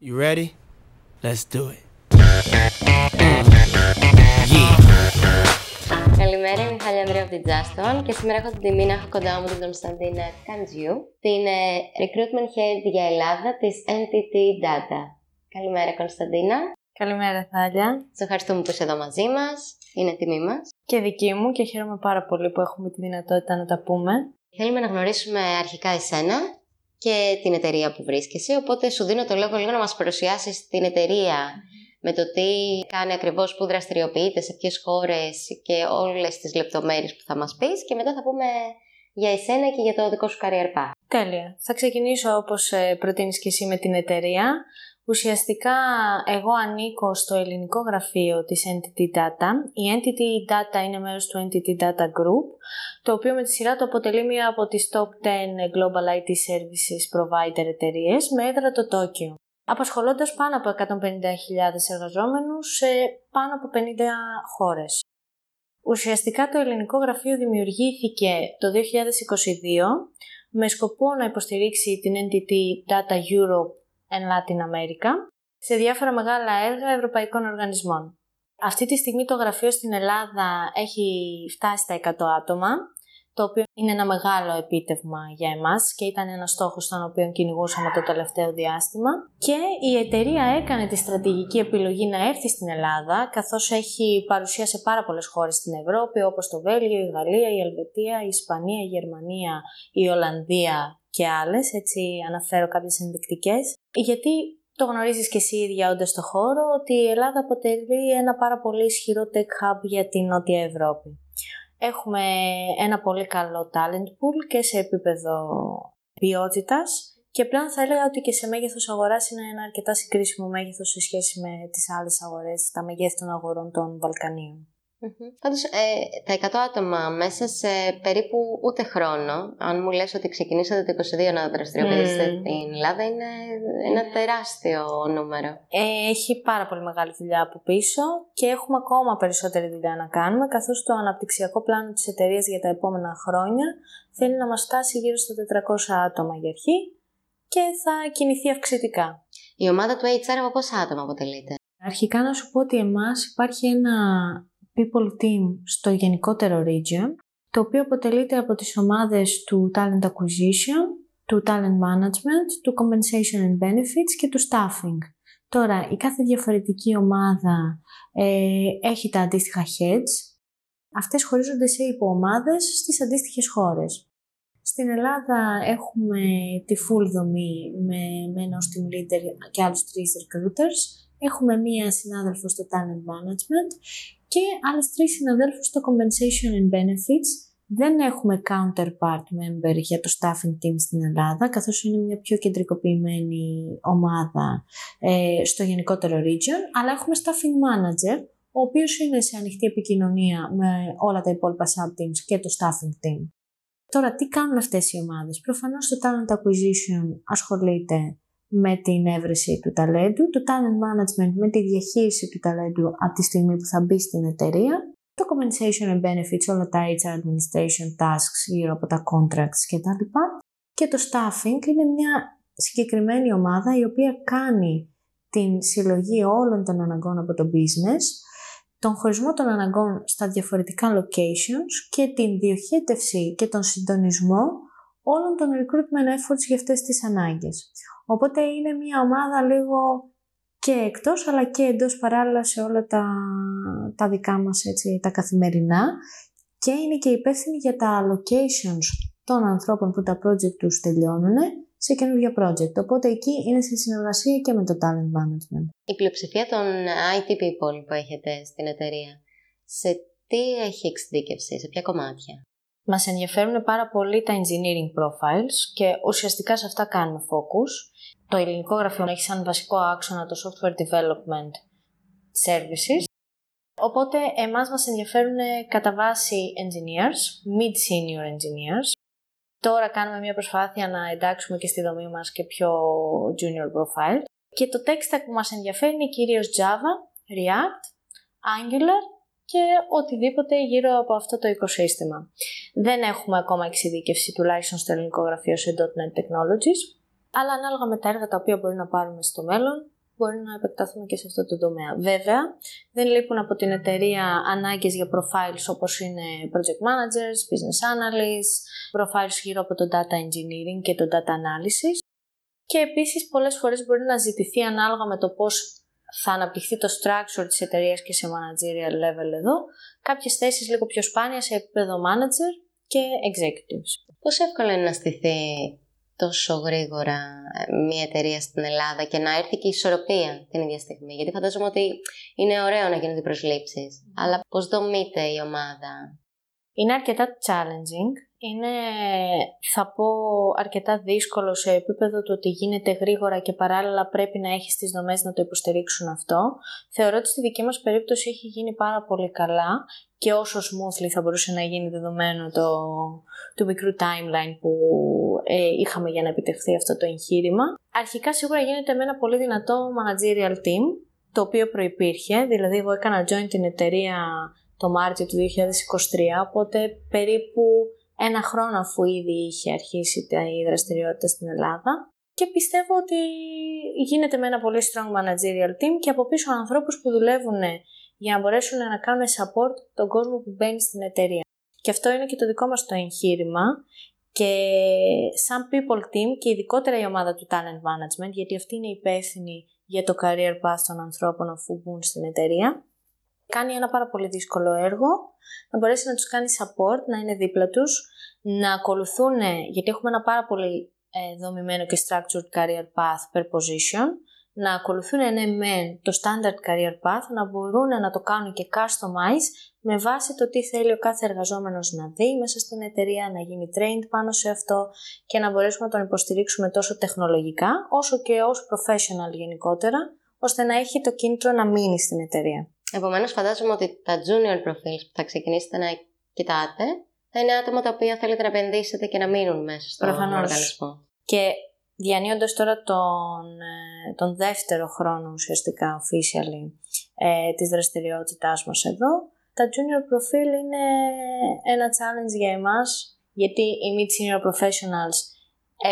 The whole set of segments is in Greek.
You ready? Let's do it. Yeah. Καλημέρα, είμαι η Μιχάλη Ανδρέα από την Juston και σήμερα έχω την τιμή να έχω κοντά μου την Κωνσταντίνα Καντζιού, την ε, Recruitment Head για Ελλάδα της NTT Data. Καλημέρα Κωνσταντίνα. Καλημέρα Θάλια. Σε ευχαριστούμε που είσαι εδώ μαζί μας. Είναι τιμή μας. Και δική μου και χαίρομαι πάρα πολύ που έχουμε τη δυνατότητα να τα πούμε. Θέλουμε να γνωρίσουμε αρχικά εσένα και την εταιρεία που βρίσκεσαι, οπότε σου δίνω το λόγο λίγο να μας παρουσιάσεις την εταιρεία με το τι κάνει ακριβώς, που δραστηριοποιείται, σε ποιες χώρες και όλες τις λεπτομέρειες που θα μας πεις και μετά θα πούμε για εσένα και για το δικό σου career path. Τέλεια. Θα ξεκινήσω όπως ε, προτείνεις και εσύ με την εταιρεία. Ουσιαστικά εγώ ανήκω στο ελληνικό γραφείο της Entity Data. Η Entity Data είναι μέρος του Entity Data Group, το οποίο με τη σειρά του αποτελεί μία από τις top 10 Global IT Services Provider εταιρείες με έδρα το Τόκιο, απασχολώντας πάνω από 150.000 εργαζόμενους σε πάνω από 50 χώρες. Ουσιαστικά το ελληνικό γραφείο δημιουργήθηκε το 2022 με σκοπό να υποστηρίξει την Entity Data Europe and Latin America σε διάφορα μεγάλα έργα ευρωπαϊκών οργανισμών. Αυτή τη στιγμή το γραφείο στην Ελλάδα έχει φτάσει στα 100 άτομα, το οποίο είναι ένα μεγάλο επίτευγμα για εμάς και ήταν ένας στόχος τον οποίο κυνηγούσαμε το τελευταίο διάστημα. Και η εταιρεία έκανε τη στρατηγική επιλογή να έρθει στην Ελλάδα, καθώς έχει παρουσία σε πάρα πολλές χώρες στην Ευρώπη, όπως το Βέλγιο, η Γαλλία, η Ελβετία, η Ισπανία, η Γερμανία, η Ολλανδία και άλλες, έτσι αναφέρω κάποιες ενδεικτικές, γιατί το γνωρίζεις και εσύ ίδια όντα στο χώρο ότι η Ελλάδα αποτελεί ένα πάρα πολύ ισχυρό tech hub για την Νότια Ευρώπη. Έχουμε ένα πολύ καλό talent pool και σε επίπεδο ποιότητας και πλέον θα έλεγα ότι και σε μέγεθος αγοράς είναι ένα αρκετά συγκρίσιμο μέγεθος σε σχέση με τις άλλες αγορές, τα μεγέθη των αγορών των Βαλκανίων. Mm-hmm. Πάντως, ε, τα 100 άτομα μέσα σε περίπου ούτε χρόνο, αν μου λες ότι ξεκινήσατε το 22 να δραστηριοποιήσετε mm. στην Ελλάδα, είναι ένα τεράστιο νούμερο. Ε, έχει πάρα πολύ μεγάλη δουλειά από πίσω και έχουμε ακόμα περισσότερη δουλειά να κάνουμε, καθώς το αναπτυξιακό πλάνο της εταιρείας για τα επόμενα χρόνια θέλει να μας φτάσει γύρω στα 400 άτομα για αρχή και θα κινηθεί αυξητικά. Η ομάδα του HR από πόσα άτομα αποτελείται; Αρχικά να σου πω ότι εμάς υπάρχει ένα People Team στο γενικότερο region, το οποίο αποτελείται από τις ομάδες του Talent Acquisition, του Talent Management, του Compensation and Benefits και του Staffing. Τώρα, η κάθε διαφορετική ομάδα ε, έχει τα αντίστοιχα heads. Αυτές χωρίζονται σε υποομάδες στις αντίστοιχες χώρες. Στην Ελλάδα έχουμε τη full δομή με, με ένα team leader και άλλους τρεις recruiters. Έχουμε μία συνάδελφο στο Talent Management και άλλες τρεις συναδέλφους στο Compensation and Benefits. Δεν έχουμε counterpart member για το staffing team στην Ελλάδα, καθώς είναι μια πιο κεντρικοποιημένη ομάδα ε, στο γενικότερο region, αλλά έχουμε staffing manager, ο οποίος είναι σε ανοιχτή επικοινωνία με όλα τα υπόλοιπα sub-teams και το staffing team. Τώρα, τι κάνουν αυτές οι ομάδες; Προφανώς το talent acquisition ασχολείται με την έβρεση του ταλέντου, το talent management με τη διαχείριση του ταλέντου από τη στιγμή που θα μπει στην εταιρεία, το compensation and benefits, όλα τα HR administration tasks γύρω από τα contracts κτλ. Και το staffing είναι μια συγκεκριμένη ομάδα η οποία κάνει την συλλογή όλων των αναγκών από το business, τον χωρισμό των αναγκών στα διαφορετικά locations και την διοχέτευση και τον συντονισμό όλων των recruitment efforts για αυτές τις ανάγκες. Οπότε είναι μια ομάδα λίγο και εκτός αλλά και εντός παράλληλα σε όλα τα, τα δικά μας έτσι, τα καθημερινά και είναι και υπεύθυνη για τα allocations των ανθρώπων που τα project τους τελειώνουν σε καινούργια project. Οπότε εκεί είναι σε συνεργασία και με το talent management. Η πλειοψηφία των IT people που έχετε στην εταιρεία, σε τι έχει εξειδίκευση, σε ποια κομμάτια; Μας ενδιαφέρουν πάρα πολύ τα engineering profiles και ουσιαστικά σε αυτά κάνουμε focus. Το ελληνικό γραφείο έχει σαν βασικό άξονα το software development services. Οπότε εμάς μας ενδιαφέρουν κατά βάση engineers, mid-senior engineers. Τώρα κάνουμε μια προσπάθεια να εντάξουμε και στη δομή μας και πιο junior profile. Και το tech stack που μας ενδιαφέρει είναι κυρίως Java, React, Angular και οτιδήποτε γύρω από αυτό το οικοσύστημα. Δεν έχουμε ακόμα εξειδίκευση τουλάχιστον στο ελληνικό γραφείο σε .NET Technologies. αλλά ανάλογα με τα έργα τα οποία μπορεί να πάρουμε στο μέλλον, μπορεί να επεκταθούμε και σε αυτό το τομέα. Βέβαια, δεν λείπουν από την εταιρεία ανάγκες για profiles όπως είναι project managers, business analysts, profiles γύρω από το data engineering και το data analysis. Και επίσης πολλές φορές μπορεί να ζητηθεί ανάλογα με το πώς θα αναπτυχθεί το structure της εταιρείας και σε managerial level εδώ, κάποιες θέσεις λίγο πιο σπάνια σε επίπεδο manager και executives. Πώς εύκολο είναι να στηθεί τόσο γρήγορα ε, μια εταιρεία στην Ελλάδα και να έρθει και η ισορροπία την ίδια στιγμή; Γιατί φαντάζομαι ότι είναι ωραίο να γίνονται προσλήψεις, αλλά πώς δομείται η ομάδα; Είναι αρκετά challenging είναι, θα πω, αρκετά δύσκολο σε επίπεδο του ότι γίνεται γρήγορα και παράλληλα πρέπει να έχεις τις δομές να το υποστηρίξουν αυτό. Θεωρώ ότι στη δική μας περίπτωση έχει γίνει πάρα πολύ καλά και όσο smoothly θα μπορούσε να γίνει δεδομένο το, το μικρού timeline που ε, είχαμε για να επιτευχθεί αυτό το εγχείρημα. Αρχικά σίγουρα γίνεται με ένα πολύ δυνατό managerial team, το οποίο προϋπήρχε, δηλαδή εγώ έκανα join την εταιρεία το Μάρτιο του 2023, οπότε περίπου ένα χρόνο αφού ήδη είχε αρχίσει η δραστηριότητα στην Ελλάδα. Και πιστεύω ότι γίνεται με ένα πολύ strong managerial team και από πίσω ανθρώπους που δουλεύουν για να μπορέσουν να κάνουν support τον κόσμο που μπαίνει στην εταιρεία. Και αυτό είναι και το δικό μας το εγχείρημα. Και σαν people team και ειδικότερα η ομάδα του talent management γιατί αυτή είναι υπεύθυνη για το career path των ανθρώπων αφού μπουν στην εταιρεία κάνει ένα πάρα πολύ δύσκολο έργο, να μπορέσει να τους κάνει support, να είναι δίπλα τους, να ακολουθούν, γιατί έχουμε ένα πάρα πολύ ε, δομημένο και structured career path per position, να ακολουθούν ναι μεν το standard career path, να μπορούν να το κάνουν και customize με βάση το τι θέλει ο κάθε εργαζόμενος να δει μέσα στην εταιρεία, να γίνει trained πάνω σε αυτό και να μπορέσουμε να τον υποστηρίξουμε τόσο τεχνολογικά όσο και ως professional γενικότερα, ώστε να έχει το κίνητρο να μείνει στην εταιρεία. Επομένως, φαντάζομαι ότι τα junior profiles που θα ξεκινήσετε να κοιτάτε θα είναι άτομα τα οποία θέλετε να επενδύσετε και να μείνουν μέσα στον Προφανώς. οργανισμό. Και διανύοντας τώρα τον, ε, τον δεύτερο χρόνο ουσιαστικά officially ε, της δραστηριότητάς μας εδώ, τα junior profile είναι ένα challenge για εμάς γιατί οι mid-senior professionals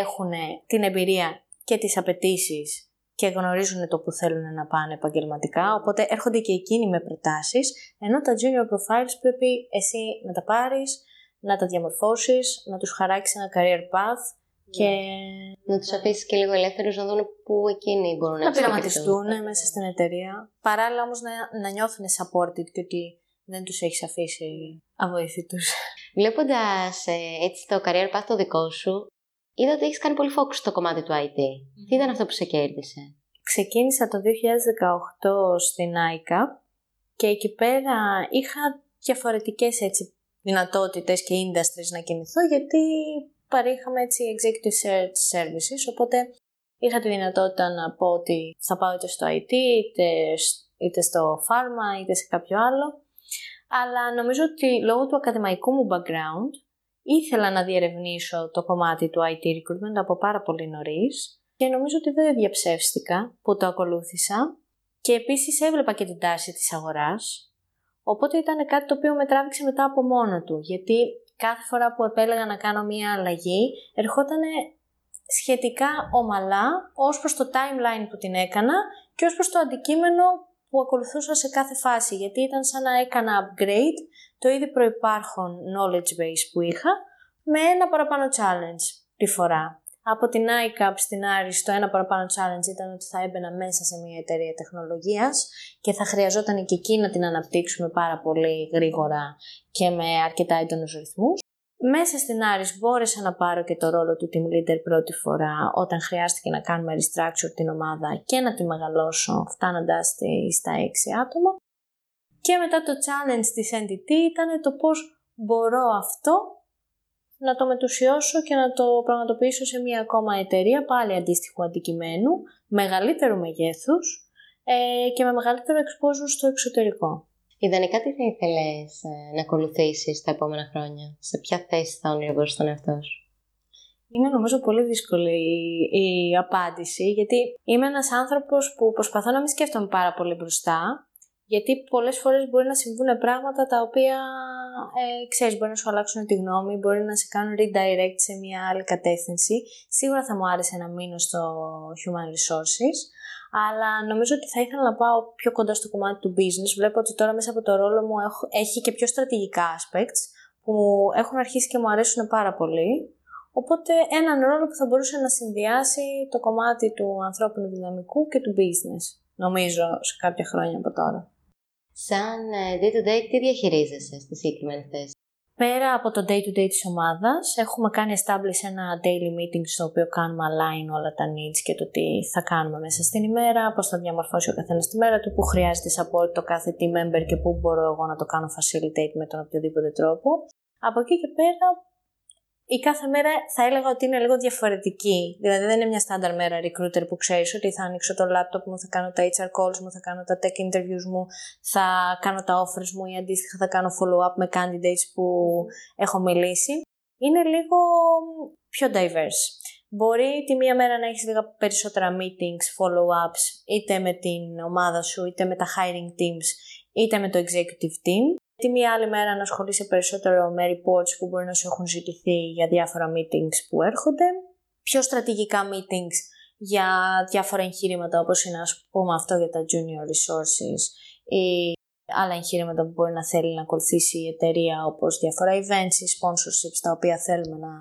έχουν την εμπειρία και τις απαιτήσεις και γνωρίζουν το που θέλουν να πάνε επαγγελματικά, οπότε έρχονται και εκείνοι με προτάσεις, ενώ τα junior profiles πρέπει εσύ να τα πάρεις, να τα διαμορφώσεις, να τους χαράξεις ένα career path και... Να τους αφήσεις και λίγο ελεύθερους να δουν πού εκείνοι μπορούν να Να πειραματιστούν μέσα στην εταιρεία. Παράλληλα όμως να, να νιώθουν supported και ότι δεν τους έχεις αφήσει αβοήθητους. Βλέποντας ε, έτσι το career path το δικό σου, είδα ότι έχεις κάνει πολύ focus στο κομμάτι του IT. Τι ήταν αυτό που σε κέρδισε; Ξεκίνησα το 2018 στην ICAP και εκεί πέρα είχα διαφορετικές έτσι δυνατότητες και industries να κινηθώ γιατί παρήχαμε έτσι executive search services οπότε είχα τη δυνατότητα να πω ότι θα πάω είτε στο IT είτε, είτε στο pharma είτε σε κάποιο άλλο αλλά νομίζω ότι λόγω του ακαδημαϊκού μου background ήθελα να διερευνήσω το κομμάτι του IT recruitment από πάρα πολύ νωρίς και νομίζω ότι δεν διαψεύστηκα που το ακολούθησα και επίσης έβλεπα και την τάση της αγοράς οπότε ήταν κάτι το οποίο με τράβηξε μετά από μόνο του γιατί κάθε φορά που επέλεγα να κάνω μία αλλαγή ερχόταν σχετικά ομαλά ως προς το timeline που την έκανα και ως προς το αντικείμενο που ακολουθούσα σε κάθε φάση γιατί ήταν σαν να έκανα upgrade το ήδη προϋπάρχον knowledge base που είχα με ένα παραπάνω challenge τη φορά. Από την iCap στην Aris το ένα παραπάνω challenge ήταν ότι θα έμπαινα μέσα σε μια εταιρεία τεχνολογίας και θα χρειαζόταν και εκεί να την αναπτύξουμε πάρα πολύ γρήγορα και με αρκετά έντονους ρυθμούς. Μέσα στην Άρης μπόρεσα να πάρω και το ρόλο του team leader πρώτη φορά όταν χρειάστηκε να κάνουμε restructure την ομάδα και να τη μεγαλώσω φτάνοντας στα 6 άτομα. Και μετά το challenge της NTT ήταν το πώς μπορώ αυτό να το μετουσιώσω και να το πραγματοποιήσω σε μια ακόμα εταιρεία πάλι αντίστοιχου αντικειμένου, μεγαλύτερου μεγέθους ε, και με μεγαλύτερο exposure στο εξωτερικό. Ιδανικά τι θα ήθελες ε, να ακολουθήσεις τα επόμενα χρόνια, σε ποια θέση θα ονειρευόσαι τον εαυτό σου; Είναι νομίζω πολύ δύσκολη η, απάντηση, γιατί είμαι ένας άνθρωπος που προσπαθώ να μην σκέφτομαι πάρα πολύ μπροστά Γιατί πολλές φορές μπορεί να συμβούν πράγματα τα οποία, ε, ξέρεις, μπορεί να σου αλλάξουν τη γνώμη, μπορεί να σε κάνουν redirect σε μια άλλη κατεύθυνση. Σίγουρα θα μου άρεσε να μείνω στο Human Resources, αλλά νομίζω ότι θα ήθελα να πάω πιο κοντά στο κομμάτι του business. Βλέπω ότι τώρα μέσα από το ρόλο μου έχω, έχει και πιο στρατηγικά aspects που έχουν αρχίσει και μου αρέσουν πάρα πολύ. Οπότε έναν ρόλο που θα μπορούσε να συνδυάσει το κομμάτι του ανθρώπινου δυναμικού και του business, νομίζω, σε κάποια χρόνια από τώρα. Σαν ε, day-to-day, τι διαχειρίζεσαι στη συγκεκριμένη θέση; Πέρα από το day-to-day της ομάδας, έχουμε κάνει establish ένα daily meeting στο οποίο κάνουμε align όλα τα needs και το τι θα κάνουμε μέσα στην ημέρα, πώς θα διαμορφώσει ο καθένας τη μέρα του, που χρειάζεται support το κάθε team member και πού μπορώ εγώ να το κάνω facilitate με τον οποιοδήποτε τρόπο. Από εκεί και πέρα η κάθε μέρα θα έλεγα ότι είναι λίγο διαφορετική. Δηλαδή δεν είναι μια στάνταρ μέρα recruiter που ξέρεις ότι θα ανοίξω το laptop μου, θα κάνω τα HR calls μου, θα κάνω τα tech interviews μου, θα κάνω τα offers μου ή αντίστοιχα θα κάνω follow-up με candidates που έχω μιλήσει. Είναι λίγο πιο diverse. Μπορεί τη μία μέρα να έχεις λίγα περισσότερα meetings, follow-ups, είτε με την ομάδα σου, είτε με τα hiring teams, είτε με το executive team. Τη μία άλλη μέρα να ασχολείσαι περισσότερο με reports που μπορεί να σου έχουν ζητηθεί για διάφορα meetings που έρχονται. Πιο στρατηγικά meetings για διάφορα εγχείρηματα όπως είναι ας πούμε αυτό για τα junior resources ή άλλα εγχείρηματα που μπορεί να θέλει να ακολουθήσει η εταιρεία όπως διάφορα events ή sponsorships τα οποία θέλουμε να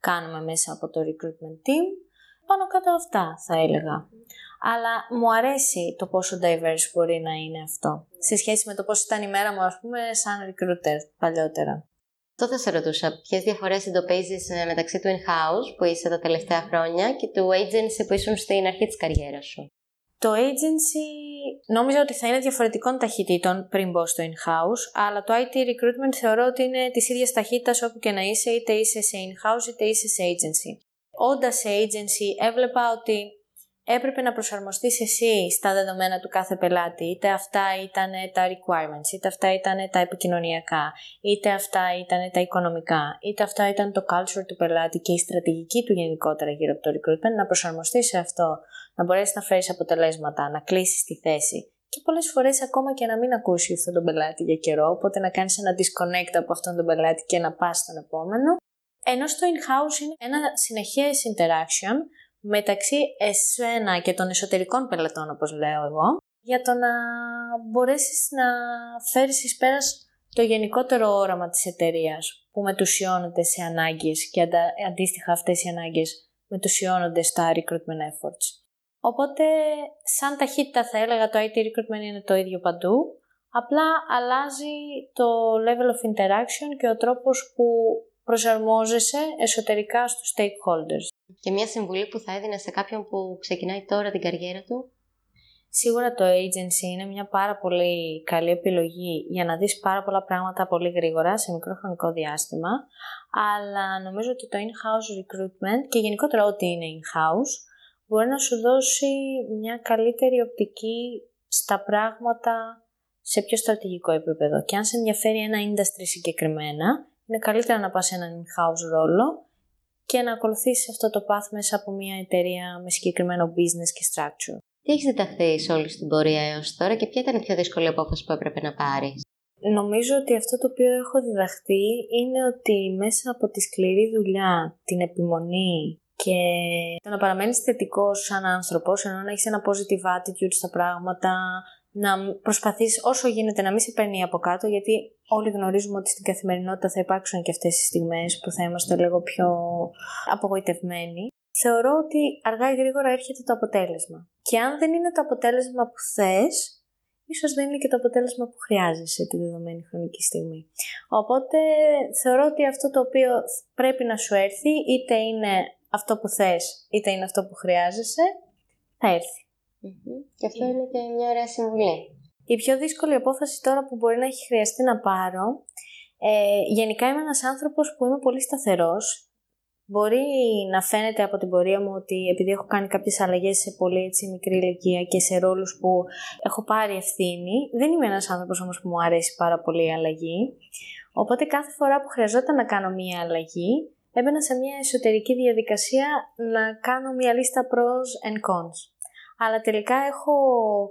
κάνουμε μέσα από το recruitment team. Πάνω κάτω αυτά θα έλεγα αλλά μου αρέσει το πόσο diverse μπορεί να είναι αυτό. Σε σχέση με το πώς ήταν η μέρα μου, ας πούμε, σαν recruiter παλιότερα. Τότε σε ρωτούσα, ποιες διαφορές εντοπίζεις ε, μεταξύ του in-house που είσαι τα τελευταία χρόνια και του agency που ήσουν στην αρχή της καριέρας σου; Το agency νόμιζα ότι θα είναι διαφορετικών ταχυτήτων πριν μπω στο in-house, αλλά το IT recruitment θεωρώ ότι είναι της ίδιας ταχύτητας όπου και να είσαι, είτε είσαι σε in-house είτε είσαι σε agency. Όντα σε agency, έβλεπα ότι έπρεπε να προσαρμοστείς εσύ στα δεδομένα του κάθε πελάτη, είτε αυτά ήταν τα requirements, είτε αυτά ήταν τα επικοινωνιακά, είτε αυτά ήταν τα οικονομικά, είτε αυτά ήταν το culture του πελάτη και η στρατηγική του γενικότερα γύρω από το recruitment, να προσαρμοστείς σε αυτό, να μπορέσεις να φέρεις αποτελέσματα, να κλείσεις τη θέση και πολλές φορές ακόμα και να μην ακούσει αυτόν τον πελάτη για καιρό, οπότε να κάνεις ένα disconnect από αυτόν τον πελάτη και να πας στον επόμενο. Ενώ στο in-house είναι ένα συνεχές interaction μεταξύ εσένα και των εσωτερικών πελατών, όπως λέω εγώ, για το να μπορέσεις να φέρεις εις πέρας το γενικότερο όραμα της εταιρείας που μετουσιώνεται σε ανάγκες και αντίστοιχα αυτές οι ανάγκες μετουσιώνονται στα recruitment efforts. Οπότε, σαν ταχύτητα θα έλεγα το IT recruitment είναι το ίδιο παντού, απλά αλλάζει το level of interaction και ο τρόπος που προσαρμόζεσαι εσωτερικά στους stakeholders. Και μια συμβουλή που θα έδινε σε κάποιον που ξεκινάει τώρα την καριέρα του. Σίγουρα το agency είναι μια πάρα πολύ καλή επιλογή για να δεις πάρα πολλά πράγματα πολύ γρήγορα σε μικρό χρονικό διάστημα, αλλά νομίζω ότι το in-house recruitment και γενικότερα ό,τι είναι in-house μπορεί να σου δώσει μια καλύτερη οπτική στα πράγματα σε πιο στρατηγικό επίπεδο. Και αν σε ενδιαφέρει ένα industry συγκεκριμένα, είναι καλύτερα να πας σε έναν in-house ρόλο και να ακολουθήσεις αυτό το path μέσα από μια εταιρεία με συγκεκριμένο business και structure. Τι έχεις διδαχθεί σε όλη την πορεία έως τώρα και ποια ήταν η πιο δύσκολη απόφαση που έπρεπε να πάρεις; Νομίζω ότι αυτό το οποίο έχω διδαχθεί είναι ότι μέσα από τη σκληρή δουλειά, την επιμονή και το να παραμένεις θετικός σαν άνθρωπος, ενώ να έχεις ένα positive attitude στα πράγματα, να προσπαθείς όσο γίνεται να μην σε παίρνει από κάτω, γιατί όλοι γνωρίζουμε ότι στην καθημερινότητα θα υπάρξουν και αυτές τις στιγμές που θα είμαστε λίγο πιο απογοητευμένοι. Θεωρώ ότι αργά ή γρήγορα έρχεται το αποτέλεσμα. Και αν δεν είναι το αποτέλεσμα που θες, ίσως δεν είναι και το αποτέλεσμα που χρειάζεσαι τη δεδομένη χρονική στιγμή. Οπότε θεωρώ ότι αυτό το οποίο πρέπει να σου έρθει, είτε είναι αυτό που θες, είτε είναι αυτό που χρειάζεσαι, θα έρθει. Και αυτό είναι και μια ωραία συμβουλή. Η πιο δύσκολη απόφαση τώρα που μπορεί να έχει χρειαστεί να πάρω, ε, γενικά είμαι ένας άνθρωπος που είμαι πολύ σταθερός. Μπορεί να φαίνεται από την πορεία μου ότι επειδή έχω κάνει κάποιες αλλαγές σε πολύ έτσι, μικρή ηλικία και σε ρόλους που έχω πάρει ευθύνη, δεν είμαι ένας άνθρωπος όμως που μου αρέσει πάρα πολύ η αλλαγή. Οπότε κάθε φορά που χρειαζόταν να κάνω μία αλλαγή, έμπαινα σε μια εσωτερική διαδικασία να κάνω μια λίστα pros and cons. Αλλά τελικά έχω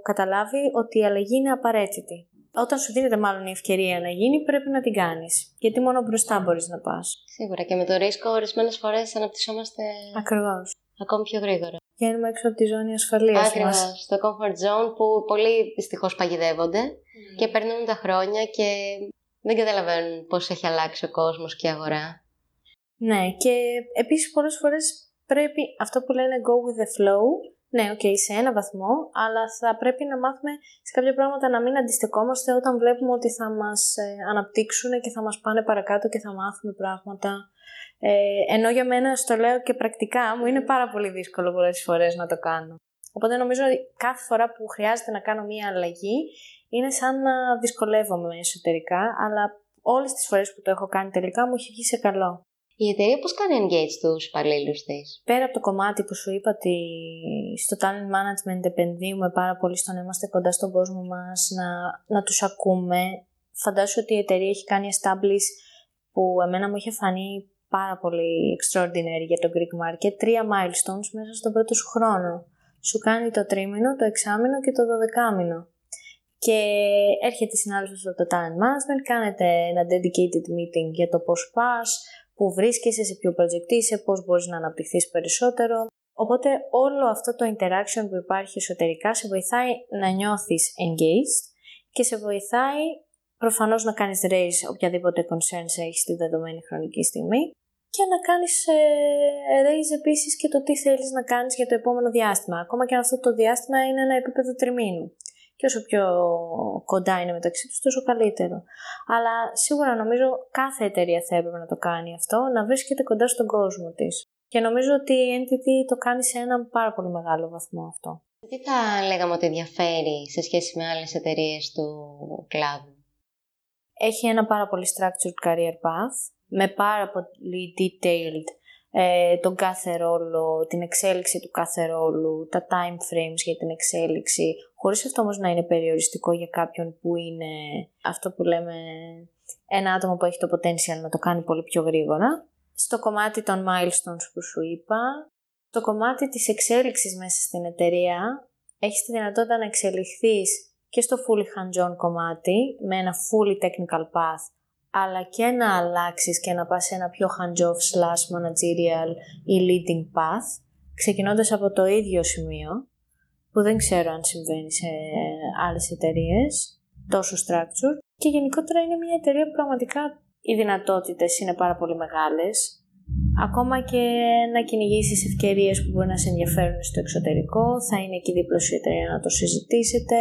καταλάβει ότι η αλλαγή είναι απαραίτητη. Όταν σου δίνεται μάλλον η ευκαιρία να γίνει, πρέπει να την κάνεις. Γιατί μόνο μπροστά μπορείς να πας. Σίγουρα και με το ρίσκο, ορισμένες φορές αναπτυσσόμαστε Ακριβώς. ακόμη πιο γρήγορα. Βγαίνουμε έξω από τη ζώνη ασφαλείας Ακριβώς. μας. Στο comfort zone που πολλοί δυστυχώς παγιδεύονται και περνούν τα χρόνια και δεν καταλαβαίνουν πώς έχει αλλάξει ο κόσμος και η αγορά. Ναι, και επίσης πολλές φορές πρέπει αυτό που λένε go with the flow. Ναι, οκ, σε ένα βαθμό, αλλά θα πρέπει να μάθουμε σε κάποια πράγματα να μην αντιστεκόμαστε όταν βλέπουμε ότι θα μας ε, αναπτύξουν και θα μας πάνε παρακάτω και θα μάθουμε πράγματα. Ε, ενώ για μένα, στο λέω και πρακτικά, μου είναι πάρα πολύ δύσκολο πολλές φορές να το κάνω. Οπότε νομίζω ότι κάθε φορά που χρειάζεται να κάνω μία αλλαγή είναι σαν να δυσκολεύομαι εσωτερικά, αλλά όλες τις φορές που το έχω κάνει τελικά μου έχει βγει σε καλό. Η εταιρεία πώς κάνει engage τους υπαλλήλους της; Πέρα από το κομμάτι που σου είπα ότι στο talent management επενδύουμε πάρα πολύ στο να είμαστε κοντά στον κόσμο μας, να, να τους ακούμε. Φαντάζομαι ότι η εταιρεία έχει κάνει establish που εμένα μου είχε φανεί πάρα πολύ extraordinary για το Greek market, τρία milestones μέσα στον πρώτο σου χρόνο. Σου κάνει το τρίμηνο, το εξάμηνο και το δωδεκάμηνο. Και έρχεται η συνάδελφος από το talent management, κάνετε ένα dedicated meeting για το πώς πας, που βρίσκεσαι, σε ποιο project είσαι, πώς μπορείς να αναπτυχθείς περισσότερο. Οπότε όλο αυτό το interaction που υπάρχει εσωτερικά σε βοηθάει να νιώθεις engaged και σε βοηθάει προφανώς να κάνεις raise οποιαδήποτε concerns έχεις στη δεδομένη χρονική στιγμή και να κάνεις ε, raise επίσης και το τι θέλεις να κάνεις για το επόμενο διάστημα. Ακόμα και αν αυτό το διάστημα είναι ένα επίπεδο τριμήνου και όσο πιο κοντά είναι μεταξύ τους τόσο καλύτερο. Αλλά σίγουρα νομίζω κάθε εταιρεία θα έπρεπε να το κάνει αυτό, να βρίσκεται κοντά στον κόσμο της. Και νομίζω ότι η Entity το κάνει σε έναν πάρα πολύ μεγάλο βαθμό αυτό. Τι θα λέγαμε ότι διαφέρει σε σχέση με άλλες εταιρείες του κλάδου; Έχει ένα πάρα πολύ structured career path, με πάρα πολύ detailed ε, τον κάθε ρόλο, την εξέλιξη του κάθε ρόλου, τα time frames για την εξέλιξη, χωρίς αυτό όμως να είναι περιοριστικό για κάποιον που είναι αυτό που λέμε ένα άτομο που έχει το potential να το κάνει πολύ πιο γρήγορα. Στο κομμάτι των milestones που σου είπα, στο κομμάτι της εξέλιξης μέσα στην εταιρεία, έχεις τη δυνατότητα να εξελιχθείς και στο fully hands-on κομμάτι, με ένα fully technical path, αλλά και να αλλάξεις και να πας σε ένα πιο hands-off slash managerial ή leading path, ξεκινώντας από το ίδιο σημείο, που δεν ξέρω αν συμβαίνει σε άλλες εταιρείες, τόσο structure. Και γενικότερα είναι μια εταιρεία που πραγματικά οι δυνατότητες είναι πάρα πολύ μεγάλες. Ακόμα και να κυνηγήσεις ευκαιρίες που μπορεί να σε ενδιαφέρουν στο εξωτερικό, θα είναι εκεί δίπλα σου η εταιρεία να το συζητήσετε.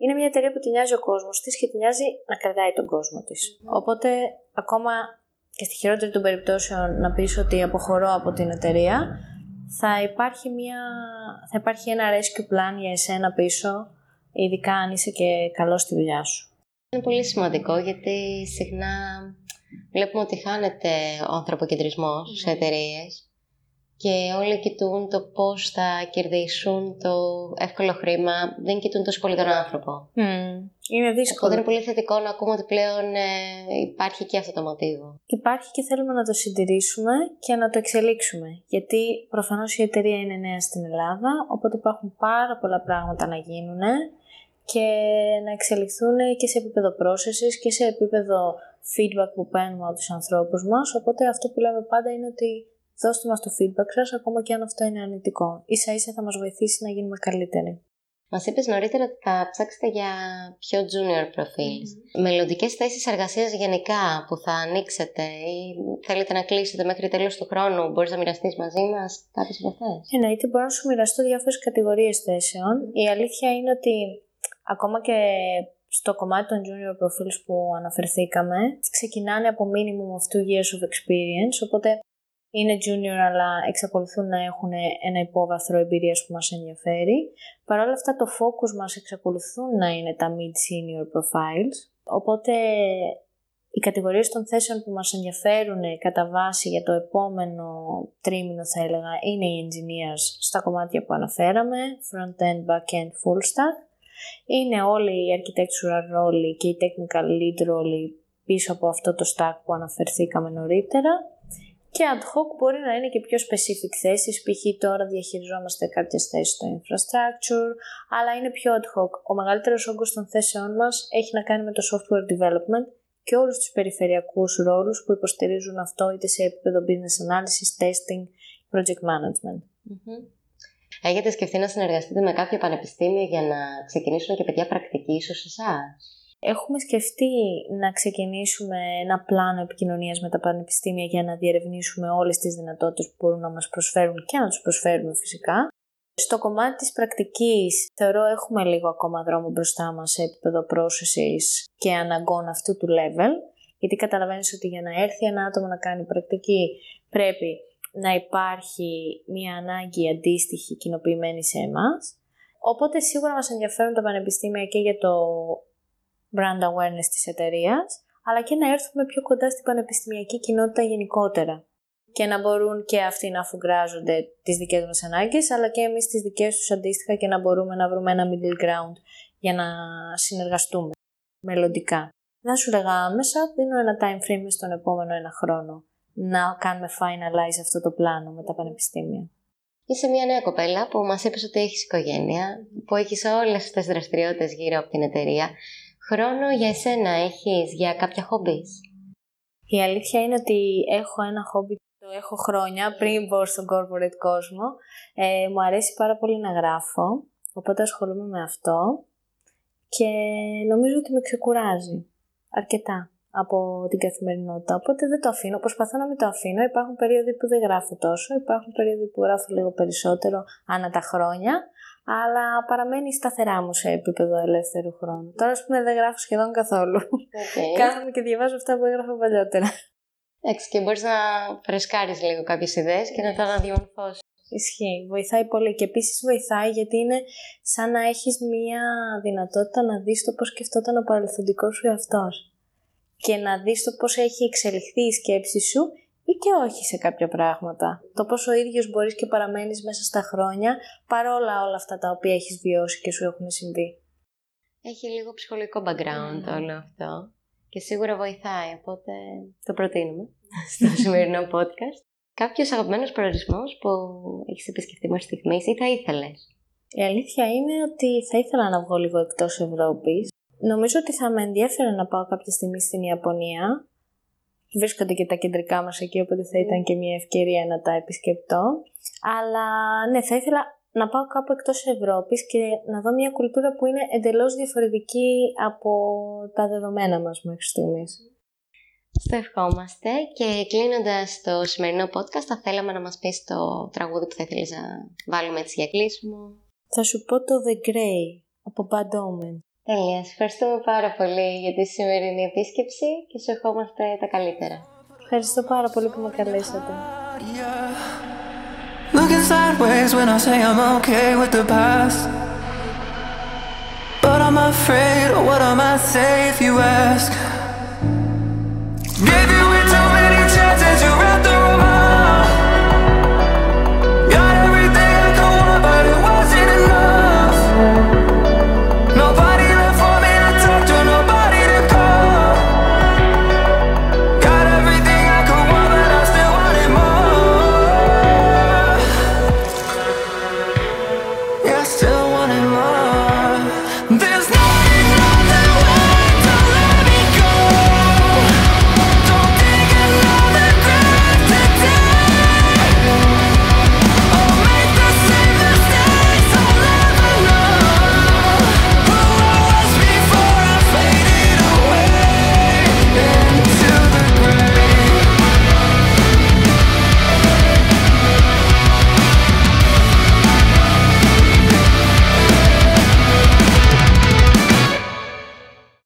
Είναι μια εταιρεία που τη νοιάζει ο κόσμος της και τη νοιάζει να κρατάει τον κόσμο της. Οπότε ακόμα και στη χειρότερη των περιπτώσεων να πεις ότι αποχωρώ από την εταιρεία, θα υπάρχει, μια, θα υπάρχει ένα rescue plan για εσένα πίσω, ειδικά αν είσαι και καλός στη δουλειά σου. Είναι πολύ σημαντικό γιατί συχνά βλέπουμε ότι χάνεται ο ανθρωποκεντρισμός σε εταιρείες και όλοι κοιτούν το πώς θα κερδίσουν το εύκολο χρήμα, δεν κοιτούν τόσο πολύ τον άνθρωπο. Mm. Είναι δύσκολο. Οπότε είναι πολύ θετικό να ακούμε ότι πλέον ε, υπάρχει και αυτό το μοτίβο. Υπάρχει και θέλουμε να το συντηρήσουμε και να το εξελίξουμε. Γιατί προφανώς η εταιρεία είναι νέα στην Ελλάδα, οπότε υπάρχουν πάρα πολλά πράγματα να γίνουν και να εξελιχθούν και σε επίπεδο processes και σε επίπεδο feedback που παίρνουμε από τους ανθρώπους μας. Οπότε αυτό που λέμε πάντα είναι ότι δώστε μας το feedback σας, ακόμα και αν αυτό είναι αρνητικό. Ίσα ίσα θα μας βοηθήσει να γίνουμε καλύτεροι. Μας είπες νωρίτερα ότι θα ψάξετε για πιο junior profiles. Mm-hmm. Μελλοντικές θέσεις εργασίας γενικά που θα ανοίξετε ή θέλετε να κλείσετε μέχρι τέλος του χρόνου, μπορείς να μοιραστείς μαζί μας κάποιες από αυτές; Εννοείται, μπορώ να σου μοιραστώ διάφορες κατηγορίες θέσεων. Η αλήθεια είναι ότι ακόμα και στο κομμάτι των junior profiles που αναφερθήκαμε, ξεκινάνε από minimum of two years of experience, οπότε είναι junior αλλά εξακολουθούν να έχουν ένα υπόβαθρο εμπειρίας που μας ενδιαφέρει. Παρ' όλα αυτά το focus μας εξακολουθούν να είναι τα mid-senior profiles, οπότε οι κατηγορίες των θέσεων που μας ενδιαφέρουν κατά βάση για το επόμενο τρίμηνο θα έλεγα είναι οι engineers στα κομμάτια που αναφέραμε, front-end, back-end, full stack. Είναι όλοι οι architectural ρόλοι και οι technical lead ρόλοι πίσω από αυτό το stack που αναφερθήκαμε νωρίτερα Και ad hoc μπορεί να είναι και πιο specific θέσεις, π.χ. τώρα διαχειριζόμαστε κάποιες θέσεις στο infrastructure, αλλά είναι πιο ad hoc. Ο μεγαλύτερος όγκος των θέσεών μας έχει να κάνει με το software development και όλους τους περιφερειακούς ρόλους που υποστηρίζουν αυτό είτε σε επίπεδο business analysis, testing, project management. Έχετε σκεφτεί να συνεργαστείτε με κάποιο πανεπιστήμιο για να ξεκινήσουν και παιδιά πρακτική ίσως εσάς; Έχουμε σκεφτεί να ξεκινήσουμε ένα πλάνο επικοινωνίας με τα πανεπιστήμια για να διερευνήσουμε όλες τις δυνατότητες που μπορούν να μας προσφέρουν και να τους προσφέρουμε φυσικά. Στο κομμάτι της πρακτικής θεωρώ έχουμε λίγο ακόμα δρόμο μπροστά μας σε επίπεδο πρόσεσης και αναγκών αυτού του level, γιατί καταλαβαίνεις ότι για να έρθει ένα άτομο να κάνει πρακτική πρέπει να υπάρχει μια ανάγκη αντίστοιχη κοινοποιημένη σε εμάς. Οπότε σίγουρα μας ενδιαφέρουν τα πανεπιστήμια και για το brand awareness της εταιρείας, αλλά και να έρθουμε πιο κοντά στην πανεπιστημιακή κοινότητα γενικότερα και να μπορούν και αυτοί να αφουγκράζονται τις δικές μας ανάγκες, αλλά και εμείς τις δικές τους αντίστοιχα και να μπορούμε να βρούμε ένα middle ground για να συνεργαστούμε μελλοντικά. Να σου λέγα άμεσα, δίνω ένα time frame στον επόμενο ένα χρόνο να κάνουμε finalize αυτό το πλάνο με τα πανεπιστήμια. Είσαι μια νέα κοπέλα που μας είπες ότι έχεις οικογένεια, που έχεις όλες αυτές τις δραστηριότητες γύρω από την εταιρεία. Χρόνο για εσένα έχεις για κάποια χόμπις. Η αλήθεια είναι ότι έχω ένα χόμπι το έχω χρόνια πριν μπω στον corporate κόσμο. Ε, μου αρέσει πάρα πολύ να γράφω, οπότε ασχολούμαι με αυτό και νομίζω ότι με ξεκουράζει αρκετά από την καθημερινότητα. Οπότε δεν το αφήνω. Προσπαθώ να μην το αφήνω. Υπάρχουν περίοδοι που δεν γράφω τόσο, υπάρχουν περίοδοι που γράφω λίγο περισσότερο ανά τα χρόνια, αλλά παραμένει σταθερά μου σε επίπεδο ελεύθερου χρόνου. Τώρα, ας πούμε, δεν γράφω σχεδόν καθόλου. Okay. Κάθομαι και διαβάζω αυτά που έγραφα παλιότερα. Εντάξει, και μπορείς να φρεσκάρεις λίγο κάποιες ιδέες και να τα αναδιαμορφώσει. Ισχύει. Βοηθάει πολύ. Και επίσης βοηθάει γιατί είναι σαν να έχεις μία δυνατότητα να δεις το πώς σκεφτόταν ο παρελθοντικός σου εαυτός και να δεις το πώς έχει εξελιχθεί η σκέψη σου ή και όχι σε κάποια πράγματα. Το πώς ο ίδιος μπορείς και παραμένεις μέσα στα χρόνια παρόλα όλα αυτά τα οποία έχεις βιώσει και σου έχουν συμβεί. Έχει λίγο ψυχολογικό background mm. όλο αυτό και σίγουρα βοηθάει, οπότε το προτείνουμε στο σημερινό podcast. Κάποιος αγαπημένος προορισμός που έχεις επισκεφτεί μέχρι στιγμής ή θα ήθελες; Η αλήθεια είναι ότι θα ήθελα να βγω λίγο εκτός Ευρώπης. Νομίζω ότι θα με ενδιαφέρει να πάω κάποια στιγμή στην Ιαπωνία. Βρίσκονται και τα κεντρικά μας εκεί, οπότε θα ήταν και μια ευκαιρία να τα επισκεπτώ. Αλλά ναι, θα ήθελα να πάω κάπου εκτός Ευρώπης και να δω μια κουλτούρα που είναι εντελώς διαφορετική από τα δεδομένα μας μέχρι στιγμής. Στο ευχόμαστε και κλείνοντας το σημερινό podcast θα θέλαμε να μας πεις το τραγούδι που θα ήθελες να βάλουμε έτσι για κλείσιμο. Θα σου πω το The Grey από Bad Omen. Τέλεια. ευχαριστούμε πάρα πολύ για τη σημερινή επίσκεψη και σου ευχόμαστε τα καλύτερα. Ευχαριστώ πάρα πολύ που με καλέσατε. Looking sideways when I say I'm okay with the past. But I'm afraid of what I might say if you ask. Give